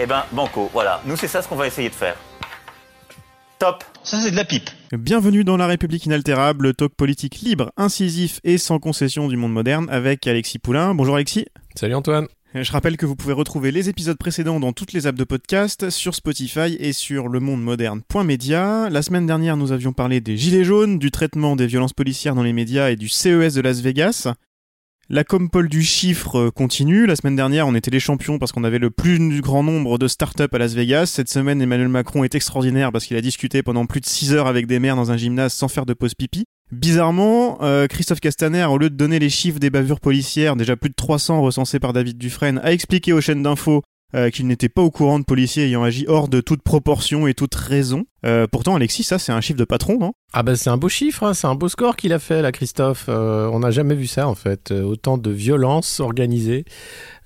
Eh ben, banco, voilà. Nous, c'est ça ce qu'on va essayer de faire. Top Ça, c'est de la pipe. Bienvenue dans La République inaltérable, le talk politique libre, incisif et sans concession du monde moderne avec Alexis Poulain. Bonjour Alexis. Salut Antoine. Je rappelle que vous pouvez retrouver les épisodes précédents dans toutes les apps de podcast, sur Spotify et sur lemondemoderne.media. La semaine dernière, nous avions parlé des gilets jaunes, du traitement des violences policières dans les médias et du CES de Las Vegas. La compole du chiffre euh, continue. La semaine dernière, on était les champions parce qu'on avait le plus grand nombre de startups à Las Vegas. Cette semaine, Emmanuel Macron est extraordinaire parce qu'il a discuté pendant plus de 6 heures avec des maires dans un gymnase sans faire de pause pipi. Bizarrement, euh, Christophe Castaner, au lieu de donner les chiffres des bavures policières, déjà plus de 300 recensés par David Dufresne, a expliqué aux chaînes d'infos euh, qu'il n'était pas au courant de policiers ayant agi hors de toute proportion et toute raison. Euh, pourtant, Alexis, ça, c'est un chiffre de patron, non? Ah bah c'est un beau chiffre, hein, c'est un beau score qu'il a fait, là, Christophe. Euh, on n'a jamais vu ça, en fait. autant de violence organisée,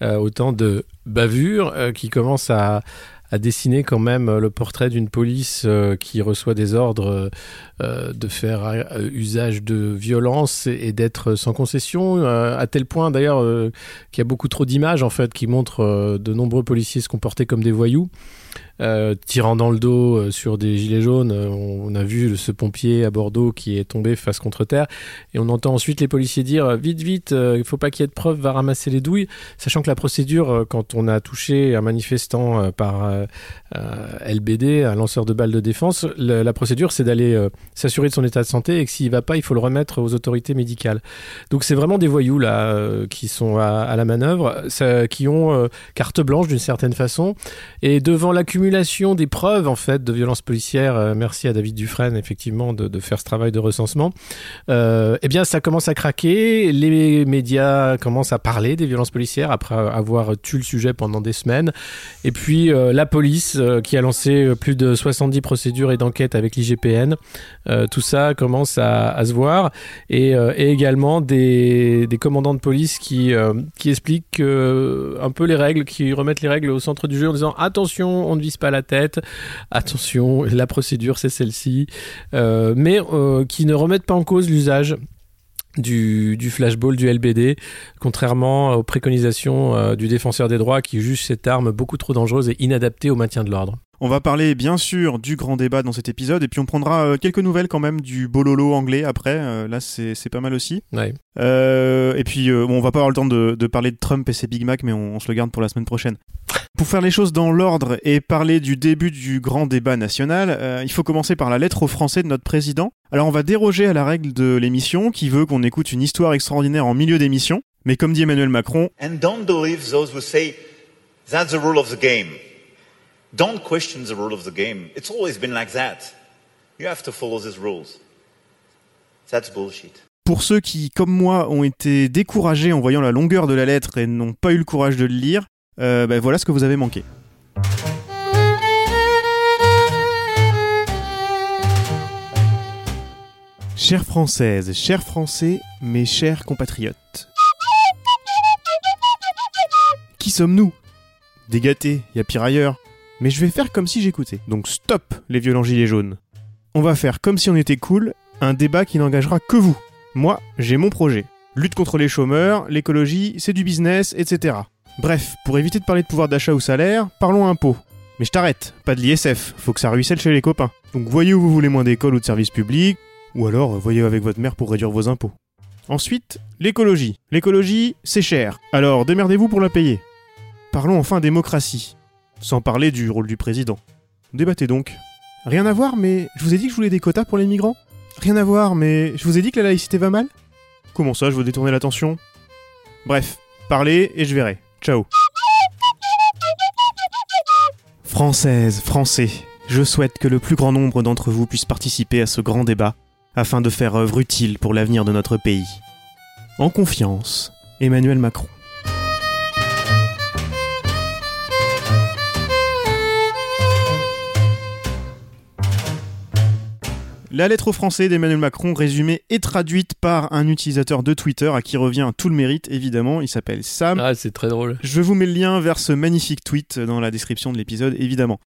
autant de bavures qui commencent à a dessiné quand même euh, le portrait d'une police euh, qui reçoit des ordres euh, de faire usage de violence et, d'être sans concession, à tel point d'ailleurs qu'il y a beaucoup trop d'images en fait qui montrent de nombreux policiers se comporter comme des voyous. Euh, tirant dans le dos euh, sur des gilets jaunes. Euh, on, a vu ce pompier à Bordeaux qui est tombé face contre terre. Et on entend ensuite les policiers dire vite, vite, il faut pas qu'il y ait de preuves, va ramasser les douilles. Sachant que la procédure, quand on a touché un manifestant par LBD, un lanceur de balles de défense, la, procédure c'est d'aller s'assurer de son état de santé et que s'il va pas, il faut le remettre aux autorités médicales. Donc c'est vraiment des voyous là qui sont à, la manœuvre, qui ont carte blanche d'une certaine façon. Et devant l'accumulation des preuves en fait de violences policières. Euh, merci à David Dufresne effectivement de, faire ce travail de recensement. Euh, eh bien, ça commence à craquer. Les médias commencent à parler des violences policières après avoir tué le sujet pendant des semaines. Et puis euh, la police qui a lancé plus de 70 procédures et d'enquêtes avec l'IGPN. tout ça commence à, se voir et, également des, commandants de police qui qui expliquent un peu les règles, qui remettent les règles au centre du jeu en disant attention, on ne vise pas la tête. Attention, la procédure c'est celle-ci, euh, mais euh, qui ne remettent pas en cause l'usage du, flashball, du LBD, contrairement aux préconisations euh, du défenseur des droits qui juge cette arme beaucoup trop dangereuse et inadaptée au maintien de l'ordre. On va parler bien sûr du grand débat dans cet épisode et puis on prendra euh, quelques nouvelles quand même du bololo anglais après. Euh, là c'est pas mal aussi. Ouais. Euh, et puis bon, on va pas avoir le temps de, de, parler de Trump et ses Big Mac mais on, se le garde pour la semaine prochaine. Pour faire les choses dans l'ordre et parler du début du grand débat national, il faut commencer par la lettre aux Français de notre président. Alors on va déroger à la règle de l'émission qui veut qu'on écoute une histoire extraordinaire en milieu d'émission. Mais comme dit Emmanuel Macron, And don't believe those who say that's the rule of the game. Don't question the rule of the game. It's always been like that. You have to follow these rules. That's bullshit. Pour ceux qui, comme moi, ont été découragés en voyant la longueur de la lettre et n'ont pas eu le courage de le lire, euh, ben voilà ce que vous avez manqué. Chères Françaises, chers Français, mes chers compatriotes. Qui sommes-nous? Des gâtés, y a pire ailleurs mais je vais faire comme si j'écoutais. Donc stop les violents gilets jaunes. On va faire comme si on était cool, un débat qui n'engagera que vous. Moi, j'ai mon projet. Lutte contre les chômeurs, l'écologie, c'est du business, etc. Bref, pour éviter de parler de pouvoir d'achat ou salaire, parlons impôts. Mais je t'arrête, pas de l'ISF, faut que ça ruisselle chez les copains. Donc voyez où vous voulez moins d'école ou de services publics, ou alors voyez avec votre mère pour réduire vos impôts. Ensuite, l'écologie. L'écologie, c'est cher. Alors démerdez-vous pour la payer. Parlons enfin démocratie. Sans parler du rôle du président. Débattez donc. Rien à voir, mais je vous ai dit que je voulais des quotas pour les migrants Rien à voir, mais je vous ai dit que la laïcité va mal Comment ça, je veux détourner l'attention? Bref, parlez et je verrai. Ciao. Françaises, Français, je souhaite que le plus grand nombre d'entre vous puisse participer à ce grand débat afin de faire œuvre utile pour l'avenir de notre pays. En confiance, Emmanuel Macron. La lettre aux Français d'Emmanuel Macron, résumée et traduite par un utilisateur de Twitter à qui revient tout le mérite, évidemment. Il s'appelle Sam. Ah, c'est très drôle. Je vous mets le lien vers ce magnifique tweet dans la description de l'épisode, évidemment.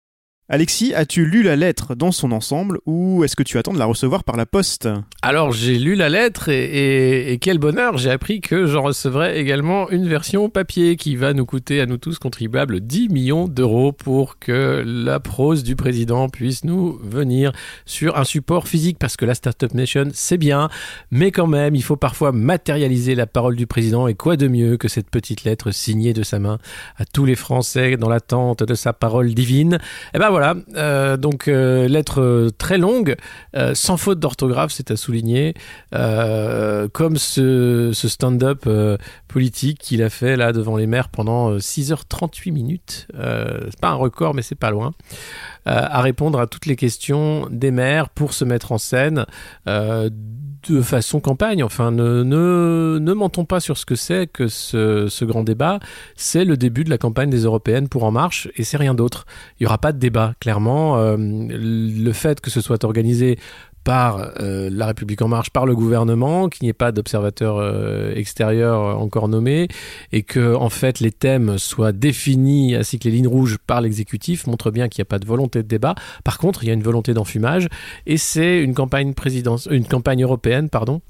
Alexis, as-tu lu la lettre dans son ensemble ou est-ce que tu attends de la recevoir par la poste? Alors j'ai lu la lettre et, quel bonheur, j'ai appris que j'en recevrai également une version papier qui va nous coûter à nous tous contribuables 10 millions d'euros pour que la prose du président puisse nous venir sur un support physique parce que la Startup Nation c'est bien, mais quand même il faut parfois matérialiser la parole du président et quoi de mieux que cette petite lettre signée de sa main à tous les Français dans l'attente de sa parole divine? Et ben voilà, euh, donc euh, lettre euh, très longue, sans faute d'orthographe, c'est à souligner, comme ce, stand-up politique qu'il a fait là devant les maires pendant euh, 6h38 minutes. Euh, c'est pas un record, mais c'est pas loin. Euh, à répondre à toutes les questions des maires pour se mettre en scène euh, de façon campagne. Enfin, ne, ne, ne mentons pas sur ce que c'est que ce, ce grand débat. C'est le début de la campagne des européennes pour En Marche et c'est rien d'autre. Il n'y aura pas de débat, clairement. Euh, le fait que ce soit organisé par euh, la République en marche, par le gouvernement, qu'il n'y ait pas d'observateur euh, extérieur euh, encore nommé, et que en fait les thèmes soient définis ainsi que les lignes rouges par l'exécutif montre bien qu'il n'y a pas de volonté de débat. Par contre, il y a une volonté d'enfumage, et c'est une campagne une campagne européenne, pardon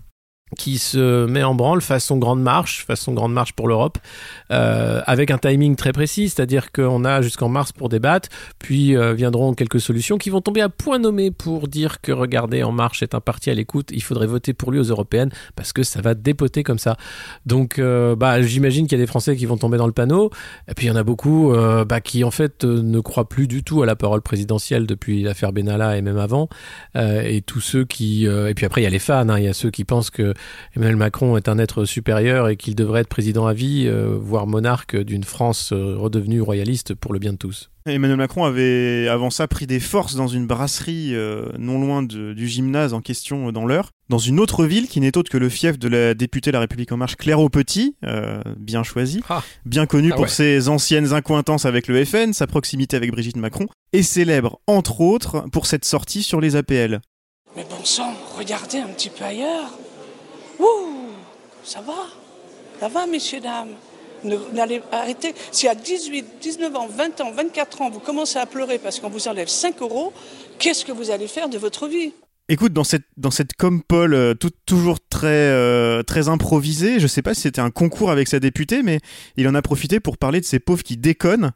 qui se met en branle façon grande marche, façon grande marche pour l'Europe, euh, avec un timing très précis, c'est-à-dire qu'on a jusqu'en mars pour débattre, puis euh, viendront quelques solutions qui vont tomber à point nommé pour dire que regardez, En Marche est un parti à l'écoute, il faudrait voter pour lui aux européennes parce que ça va dépoter comme ça. Donc, euh, bah, j'imagine qu'il y a des Français qui vont tomber dans le panneau, et puis il y en a beaucoup bah, qui en fait ne croient plus du tout à la parole présidentielle depuis l'affaire Benalla et même avant, et tous ceux qui, et puis après il y a les fans, hein, il y a ceux qui pensent que Emmanuel Macron est un être supérieur et qu'il devrait être président à vie, euh, voire monarque d'une France euh, redevenue royaliste pour le bien de tous. Emmanuel Macron avait avant ça pris des forces dans une brasserie euh, non loin de- du gymnase en question euh, dans l'heure, dans une autre ville qui n'est autre que le fief de la députée La République En Marche, Claire Aupetit, euh, bien choisi, Ah. bien connue Ah pour ouais. ses anciennes incointances avec le FN, sa proximité avec Brigitte Macron, et célèbre entre autres pour cette sortie sur les APL. Mais bon sang, regardez un petit peu ailleurs. Ouh, ça va? Ça va, messieurs, dames? Ne- N'allez arrêter. Si à 18, 19 ans, 20 ans, 24 ans, vous commencez à pleurer parce qu'on vous enlève 5 euros, qu'est-ce que vous allez faire de votre vie? Écoute, dans cette, dans cette com Paul, euh, toujours très, euh, très improvisée, je sais pas si c'était un concours avec sa députée, mais il en a profité pour parler de ces pauvres qui déconnent.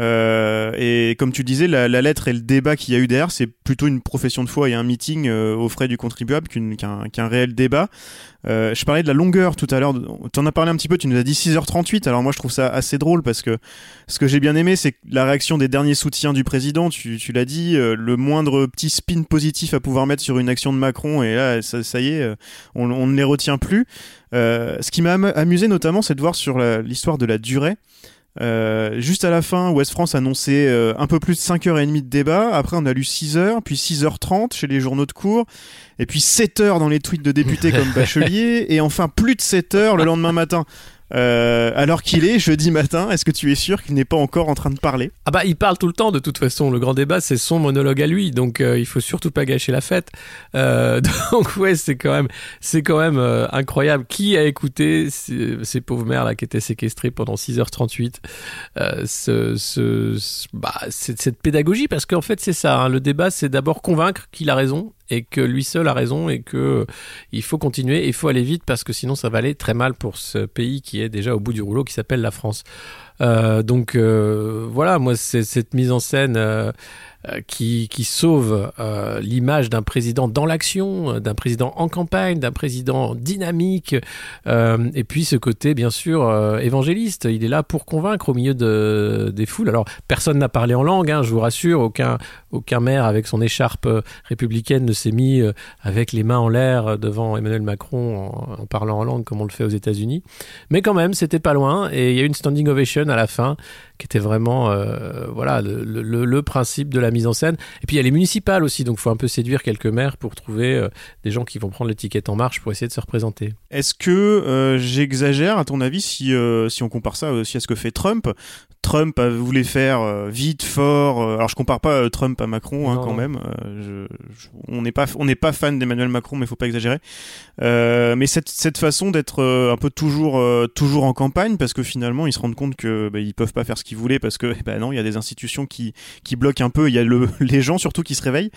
Euh, et comme tu disais, la, la lettre et le débat qu'il y a eu derrière, c'est plutôt une profession de foi et un meeting euh, aux frais du contribuable qu'un qu'un réel débat. Euh, je parlais de la longueur tout à l'heure. Tu en as parlé un petit peu, tu nous as dit 6h38. Alors moi, je trouve ça assez drôle parce que ce que j'ai bien aimé, c'est la réaction des derniers soutiens du président, tu, tu l'as dit, euh, le moindre petit spin positif à pouvoir mettre sur une action de Macron, et là, ça, ça y est, euh, on, on ne les retient plus. Euh, ce qui m'a am- amusé notamment, c'est de voir sur l'histoire de la durée. Euh, juste à la fin, Ouest France annonçait euh, un peu plus de 5h30 de débat. Après, on a lu 6h, puis 6h30 chez les journaux de cours, et puis 7h dans les tweets de députés comme Bachelier, et enfin plus de 7h le lendemain matin. Euh, alors qu'il est jeudi matin, est-ce que tu es sûr qu'il n'est pas encore en train de parler? Ah bah il parle tout le temps de toute façon. Le grand débat c'est son monologue à lui, donc euh, il faut surtout pas gâcher la fête. Euh, donc ouais c'est quand même c'est quand même euh, incroyable. Qui a écouté ces, pauvres mères là qui étaient séquestrées pendant 6h38 euh, ce, bah, cette pédagogie? Parce qu'en fait c'est ça. hein. le débat c'est d'abord convaincre qu'il a raison et que lui seul a raison et que euh, il faut continuer, il faut aller vite parce que sinon ça va aller très mal pour ce pays qui est déjà au bout du rouleau qui s'appelle la France. Euh, donc euh, voilà, moi c'est cette mise en scène qui, qui sauve euh, l'image d'un président dans l'action, euh, d'un président en campagne, d'un président dynamique, euh, et puis ce côté bien sûr euh, évangéliste. Il est là pour convaincre au milieu de, des foules. Alors personne n'a parlé en langue, hein, je vous rassure, aucun aucun maire avec son écharpe euh, républicaine ne s'est mis euh, avec les mains en l'air euh, devant Emmanuel Macron en, en parlant en langue comme on le fait aux États-Unis. Mais quand même, c'était pas loin et il y a eu une standing ovation à la fin qui était vraiment euh, voilà le, le, le, principe de la mise en scène. Et puis il y a les municipales aussi, donc il faut un peu séduire quelques maires pour trouver euh, des gens qui vont prendre l'étiquette en marche pour essayer de se représenter. Est-ce que euh, j'exagère à ton avis si, si on compare ça aussi à ce que fait Trump Trump voulait faire vite, fort. alors je compare pas Trump à Macron hein, quand même. Je, on n'est pas on n'est pas fan d'Emmanuel Macron, mais il faut pas exagérer. mais cette, cette façon d'être un peu toujours toujours en campagne parce que finalement ils se rendent compte que bah, ils peuvent pas faire ce qu'ils voulaient parce que bah non il y a des institutions qui qui bloquent un peu il y a le, les gens surtout qui se réveillent.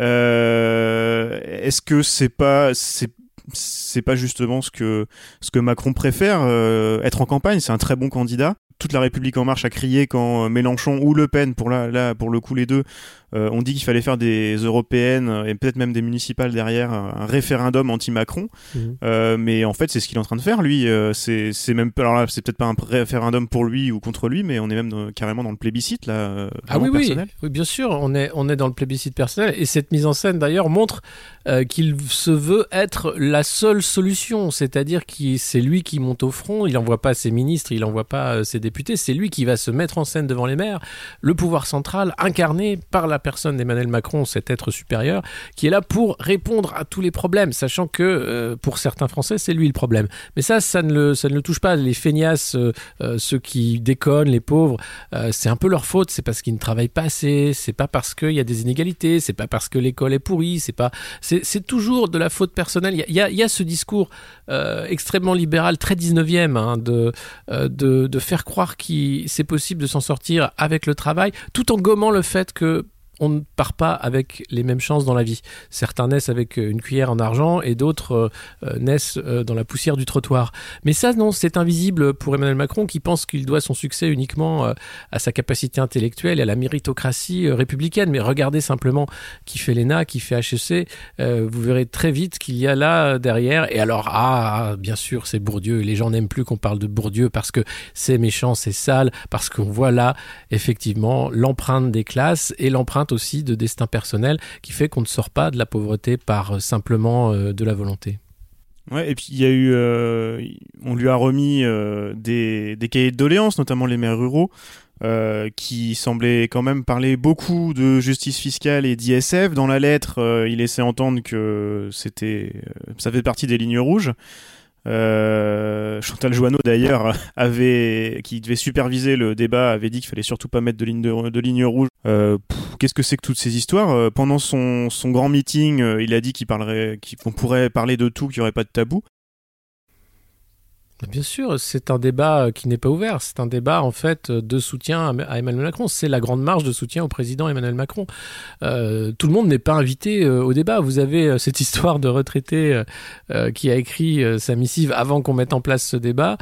Euh, est-ce que c'est pas c'est c'est pas justement ce que ce que Macron préfère euh, être en campagne? C'est un très bon candidat. Toute la République en marche a crié quand Mélenchon ou Le Pen pour là là pour le coup les deux euh, on dit qu'il fallait faire des européennes euh, et peut-être même des municipales derrière, un référendum anti-Macron. Mhm. Euh, mais en fait, c'est ce qu'il est en train de faire, lui. c'est même alors là, c'est peut-être pas un référendum pour lui ou contre lui, mais on est même carrément dans le plébiscite là. ah oui, oui, oui, bien sûr, on est on est dans le plébiscite personnel et cette mise en scène d'ailleurs montre qu'il se veut être la seule solution, c'est-à-dire que c'est lui qui monte au front, il n'envoie pas ses ministres, il n'envoie pas ses députés, c'est lui qui va se mettre en scène devant les maires, le pouvoir central incarné par la personne d'Emmanuel Macron, cet être supérieur, qui est là pour répondre à tous les problèmes, sachant que euh, pour certains Français, c'est lui le problème. Mais ça, ça ne le, ça ne le touche pas. Les feignasses, euh, euh, ceux qui déconnent, les pauvres, c'est un peu leur faute. C'est parce qu'ils ne travaillent pas assez. C'est pas parce qu'il y a des inégalités. C'est pas parce que l'école est pourrie. C'est pas. C'est toujours de la faute personnelle. Il y a, y a, ce discours extrêmement libéral, très 19e, hein, de, de, de faire croire qu'il c'est possible de s'en sortir avec le travail, tout en gommant le fait que on ne part pas avec les mêmes chances dans la vie. Certains naissent avec euh, une cuillère en argent et d'autres euh, euh, naissent dans la poussière du trottoir. Mais ça, non, c'est invisible pour Emmanuel Macron qui pense qu'il doit son succès uniquement à sa capacité intellectuelle et à la méritocratie républicaine. Mais regardez simplement qui fait l'ENA, qui fait HEC, vous verrez très vite qu'il y a là derrière. Et alors, ah, bien sûr, c'est Bourdieu. Les gens n'aiment plus qu'on parle de Bourdieu parce que c'est méchant, c'est sale, parce qu'on voit là, effectivement, l'empreinte des classes et l'empreinte aussi de destin personnel qui fait qu'on ne sort pas de la pauvreté par euh, simplement euh, de la volonté. Ouais, et puis il y a eu, euh, on lui a remis des, des, cahiers de doléances, notamment les maires ruraux, qui semblaient quand même parler beaucoup de justice fiscale et d'ISF. Dans la lettre, il laissait entendre que c'était, ça fait partie des lignes rouges. Euh, Chantal Joanneau d'ailleurs avait, qui devait superviser le débat, avait dit qu'il fallait surtout pas mettre de ligne de, ligne rouge. Euh, Qu'est-ce que c'est que toutes ces histoires? Euh, Pendant son, son grand meeting, euh, il a dit qu'il parlerait, qu'on pourrait parler de tout, qu'il n'y aurait pas de tabou. Bien sûr, c'est un débat euh, qui n'est pas ouvert. C'est un débat en fait de soutien à Emmanuel Macron. C'est la grande marche de soutien au président Emmanuel Macron. Euh, tout le monde n'est pas invité euh, au débat. Vous avez cette histoire de retraité qui a écrit sa missive avant qu'on mette en place ce débat,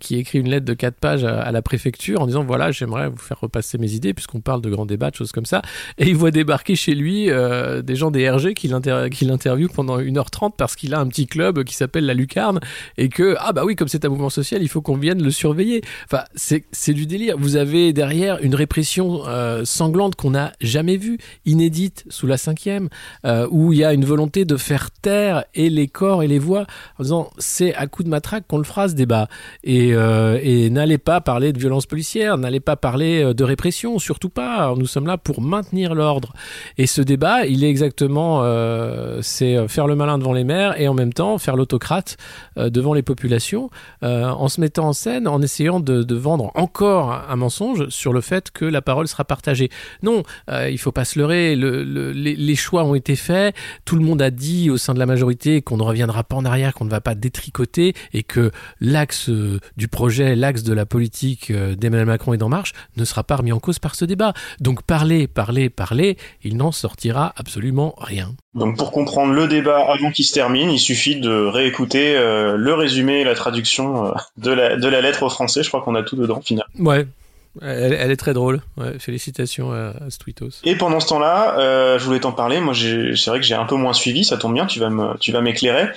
qui écrit une lettre de quatre pages à, la préfecture en disant voilà j'aimerais vous faire repasser mes idées puisqu'on parle de grands débats, de choses comme ça. Et il voit débarquer chez lui des gens des RG qui l'interviewent pendant 1h30 parce qu'il a un petit club qui s'appelle la Lucarne et que ah bah oui comme c'est un mouvement social, il faut qu'on vienne le surveiller. Enfin, c'est du délire. Vous avez derrière une répression euh, sanglante qu'on n'a jamais vue, inédite sous la cinquième, euh, où il y a une volonté de faire taire et les corps et les voix en disant c'est à coup de matraque qu'on le fera ce débat. Et, euh, et n'allez pas parler de violence policière, n'allez pas parler de répression, surtout pas. Nous sommes là pour maintenir l'ordre. Et ce débat, il est exactement, c'est faire le malin devant les maires et en même temps faire l'autocrate devant les populations. Euh, en se mettant en scène, en essayant de, vendre encore un, mensonge sur le fait que la parole sera partagée. Non, euh, il faut pas se leurrer. les, choix ont été faits. Tout le monde a dit au sein de la majorité qu'on ne reviendra pas en arrière, qu'on ne va pas détricoter et que l'axe euh, du projet, l'axe de la politique d'Emmanuel Macron et d'En Marche ne sera pas remis en cause par ce débat. Donc parler, parler, parler, il n'en sortira absolument rien. Donc pour comprendre le débat avant qu'il se termine, il suffit de réécouter le résumé et la traduction euh, de la, de la lettre au français. Je crois qu'on a tout dedans, finalement. Ouais, elle, est très drôle. félicitations à, Stwitos. Et pendant ce temps-là, euh, je voulais t'en parler. Moi, c'est vrai que j'ai un peu moins suivi. Ça tombe bien. Tu vas me, tu vas m'éclairer.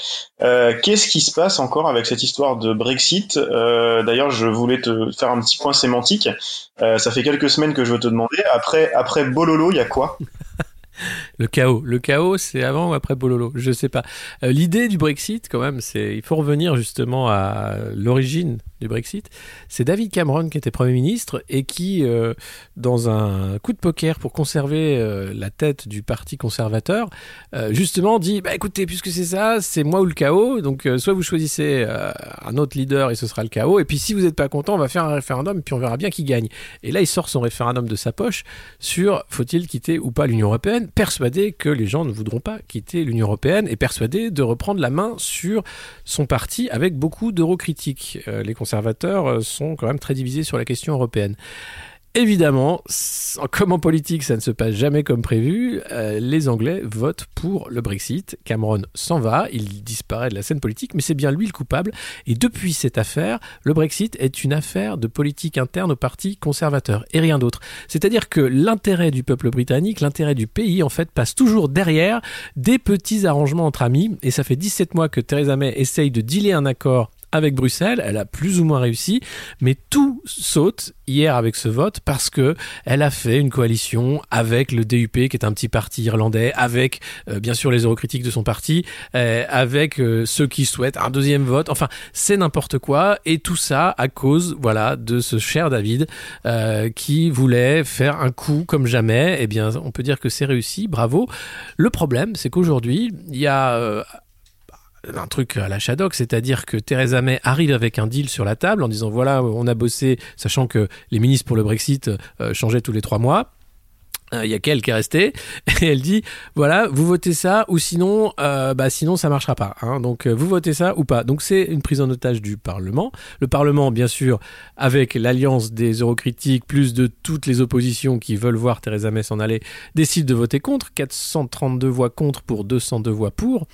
Euh, qu'est-ce qui se passe encore avec cette histoire de Brexit? D'ailleurs, je voulais te faire un petit point sémantique. ça fait quelques semaines que je veux te demander. Après, après Bololo, il y a quoi? Le chaos. Le chaos, c'est avant ou après Bololo? Je sais pas. Euh, L'idée du Brexit, quand même, c'est il faut revenir justement à l'origine du Brexit. C'est David Cameron qui était Premier ministre et qui, euh, dans un coup de poker pour conserver euh, la tête du Parti conservateur, justement dit bah, écoutez, puisque c'est ça, c'est moi ou le chaos. Donc, soit vous choisissez un autre leader et ce sera le chaos. Et puis, si vous n'êtes pas content, on va faire un référendum et puis on verra bien qui gagne. Et là, il sort son référendum de sa poche sur faut-il quitter ou pas l'Union européenne, persuadé que les gens ne voudront pas quitter l'Union européenne et persuadé de reprendre la main sur son parti avec beaucoup d'eurocritiques. les conservateurs euh, sont quand même très divisés sur la question européenne. Évidemment, comme en politique, ça ne se passe jamais comme prévu. Euh, les Anglais votent pour le Brexit. Cameron s'en va, il disparaît de la scène politique, mais c'est bien lui le coupable. Et depuis cette affaire, le Brexit est une affaire de politique interne au Parti conservateur et rien d'autre. C'est-à-dire que l'intérêt du peuple britannique, l'intérêt du pays, en fait, passe toujours derrière des petits arrangements entre amis. Et ça fait 17 mois que Theresa May essaye de dealer un accord avec Bruxelles. Elle a plus ou moins réussi, mais tout saute hier avec ce vote parce que elle a fait une coalition avec le DUP qui est un petit parti irlandais, avec euh, bien sûr les eurocritiques de son parti, euh, avec euh, ceux qui souhaitent un deuxième vote. Enfin, c'est n'importe quoi et tout ça à cause voilà de ce cher David qui voulait faire un coup comme jamais. Eh bien, on peut dire que c'est réussi, bravo. Le problème, c'est qu'aujourd'hui, il y a un truc à la Shadok, c'est-à-dire que Theresa May arrive avec un deal sur la table en disant voilà, on a bossé, sachant que les ministres pour le Brexit euh, changeaient tous les trois mois. Euh, il y a qu'elle qui est restée. Et elle dit voilà vous votez ça ou sinon euh, bah sinon ça marchera pas hein. donc vous votez ça ou pas. Donc c'est une prise en otage du Parlement. Le Parlement bien sûr avec l'alliance des eurocritiques plus de toutes les oppositions qui veulent voir Theresa May s'en aller décide de voter contre. 432 voix contre pour 202 voix pour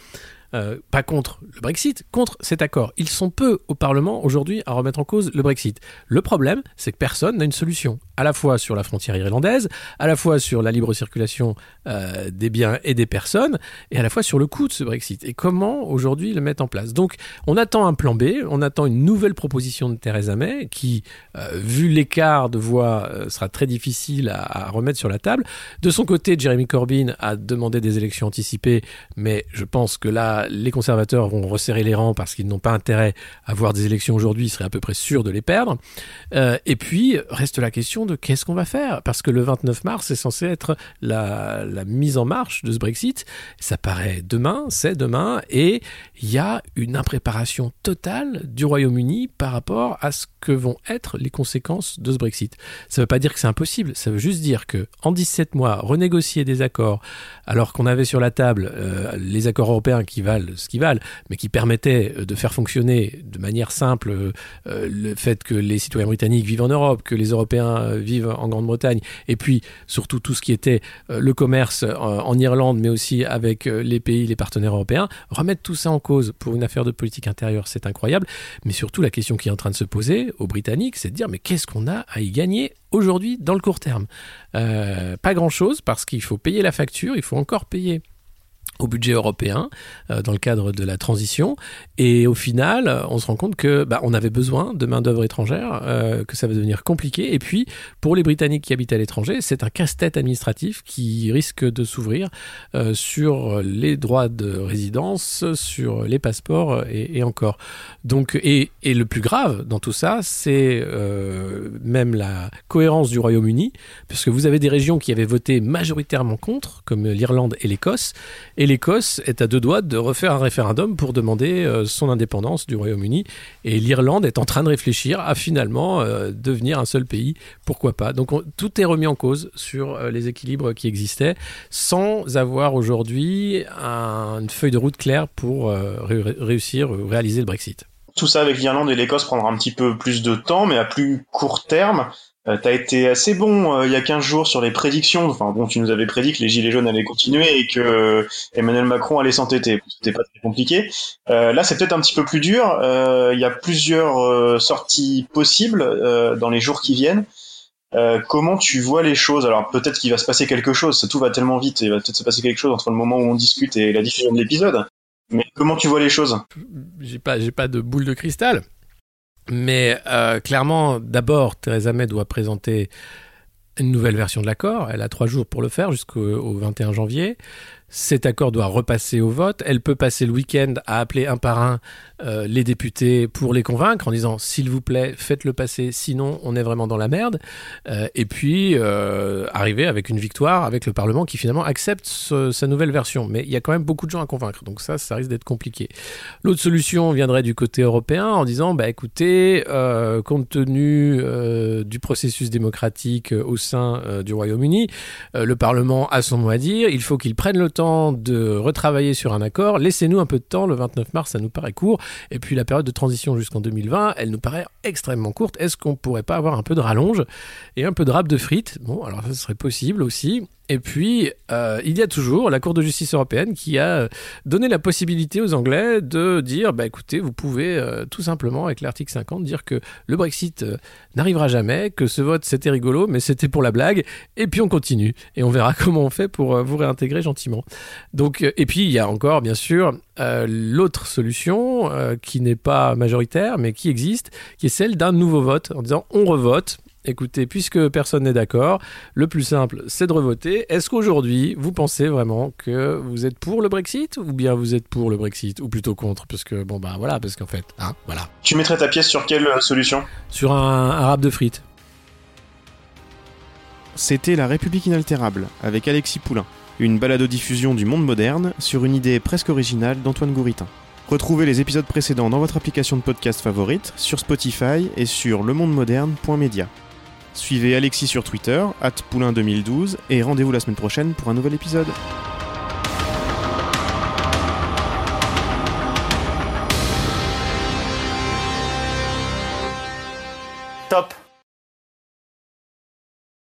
euh, pas contre le Brexit, contre cet accord. Ils sont peu au Parlement aujourd'hui à remettre en cause le Brexit. Le problème, c'est que personne n'a une solution, à la fois sur la frontière irlandaise, à la fois sur la libre circulation euh, des biens et des personnes, et à la fois sur le coût de ce Brexit. Et comment aujourd'hui le mettre en place? Donc, on attend un plan B, on attend une nouvelle proposition de Theresa May, qui, euh, vu l'écart de voix, sera très difficile à, à remettre sur la table. De son côté, Jeremy Corbyn a demandé des élections anticipées, mais je pense que là, les conservateurs vont resserrer les rangs parce qu'ils n'ont pas intérêt à avoir des élections aujourd'hui, ils seraient à peu près sûrs de les perdre. Euh, et puis, reste la question de qu'est-ce qu'on va faire? Parce que le 29 mars est censé être la, mise en marche de ce Brexit. Ça paraît demain, c'est demain, et il y a une impréparation totale du Royaume-Uni par rapport à ce que vont être les conséquences de ce Brexit. Ça ne veut pas dire que c'est impossible, ça veut juste dire que en 17 mois, renégocier des accords alors qu'on avait sur la table euh, les accords européens qui ce qu'ils valent, mais qui permettaient euh, de faire fonctionner de manière simple euh, le fait que les citoyens britanniques vivent en Europe, que les Européens vivent en Grande-Bretagne, et puis surtout tout ce qui était le commerce en Irlande, mais aussi avec les pays, les partenaires européens, remettre tout ça en cause pour une affaire de politique intérieure, c'est incroyable, mais surtout la question qui est en train de se poser aux Britanniques, c'est de dire mais qu'est-ce qu'on a à y gagner aujourd'hui dans le court terme? Pas grand-chose parce qu'il faut payer la facture, il faut encore payer au budget européen euh, dans le cadre de la transition. Et au final on se rend compte que bah, on avait besoin de main d'œuvre étrangère euh, que ça va devenir compliqué. Et puis pour les Britanniques qui habitent à l'étranger c'est un casse-tête administratif qui risque de s'ouvrir euh, sur les droits de résidence sur les passeports et, encore. Donc et, et, le plus grave dans tout ça c'est même la cohérence du Royaume-Uni puisque vous avez des régions qui avaient voté majoritairement contre comme l'Irlande et l'Écosse et l'Écosse est à deux doigts de refaire un référendum pour demander euh, son indépendance du Royaume-Uni. Et l'Irlande est en train de réfléchir à finalement euh, devenir un seul pays. Pourquoi pas? Donc tout est remis en cause sur euh, les équilibres qui existaient sans avoir aujourd'hui une feuille de route claire pour réussir, réaliser le Brexit. Tout ça avec l'Irlande et l'Écosse prendra un petit peu plus de temps, mais à plus court terme, euh, T'as été assez bon euh, il y a 15 jours sur les prédictions. Enfin bon, tu nous avais prédit que les gilets jaunes allaient continuer et que euh, Emmanuel Macron allait s'entêter. C'était pas très compliqué. Là, c'est peut-être un petit peu plus dur. Il y a plusieurs sorties possibles dans les jours qui viennent. comment tu vois les choses? Alors peut-être qu'il va se passer quelque chose. Tout va tellement vite. Il va peut-être se passer quelque chose entre le moment où on discute et la diffusion de l'épisode. Mais comment tu vois les choses? J'ai pas, j'ai pas de boule de cristal. Mais euh, clairement, d'abord, Theresa May doit présenter une nouvelle version de l'accord. Elle a trois jours pour le faire jusqu'au au 21 janvier. Cet accord doit repasser au vote. Elle peut passer le week-end à appeler un par un euh, les députés pour les convaincre en disant s'il vous plaît faites-le passer, sinon on est vraiment dans la merde. Euh, et puis euh, arriver avec une victoire avec le Parlement qui finalement accepte ce- sa nouvelle version. Mais il y a quand même beaucoup de gens à convaincre, donc ça, ça risque d'être compliqué. L'autre solution viendrait du côté européen en disant bah écoutez, compte tenu du processus démocratique au sein du Royaume-Uni, le Parlement a son mot à dire. Il faut qu'il prenne le temps de retravailler sur un accord. Laissez-nous un peu de temps. Le 29 mars, ça nous paraît court. Et puis la période de transition jusqu'en 2020, elle nous paraît extrêmement courte. Est-ce qu'on pourrait pas avoir un peu de rallonge et un peu de râpe de frites? Bon, alors ça serait possible aussi. Et puis, euh, il y a toujours la Cour de justice européenne qui a donné la possibilité aux Anglais de dire, bah écoutez, vous pouvez euh, tout simplement, avec l'article 50, dire que le Brexit euh, n'arrivera jamais, que ce vote c'était rigolo, mais c'était pour la blague, et puis on continue. Et on verra comment on fait pour euh, vous réintégrer gentiment. Donc, euh, et puis il y a encore, bien sûr, euh, l'autre solution euh, qui n'est pas majoritaire, mais qui existe, qui est celle d'un nouveau vote, en disant on revote. Écoutez, puisque personne n'est d'accord, le plus simple, c'est de revoter. Est-ce qu'aujourd'hui, vous pensez vraiment que vous êtes pour le Brexit ou bien vous êtes pour le Brexit ou plutôt contre Parce que bon bah voilà, parce qu'en fait, hein, voilà, Tu mettrais ta pièce sur quelle solution? Sur un, un rap de frites. C'était La République inaltérable avec Alexis Poulain, une balado-diffusion du monde moderne sur une idée presque originale d'Antoine Gouritin. Retrouvez les épisodes précédents dans votre application de podcast favorite, sur Spotify et sur lemondemoderne.media. Suivez Alexis sur Twitter, poulain2012, et rendez-vous la semaine prochaine pour un nouvel épisode. Top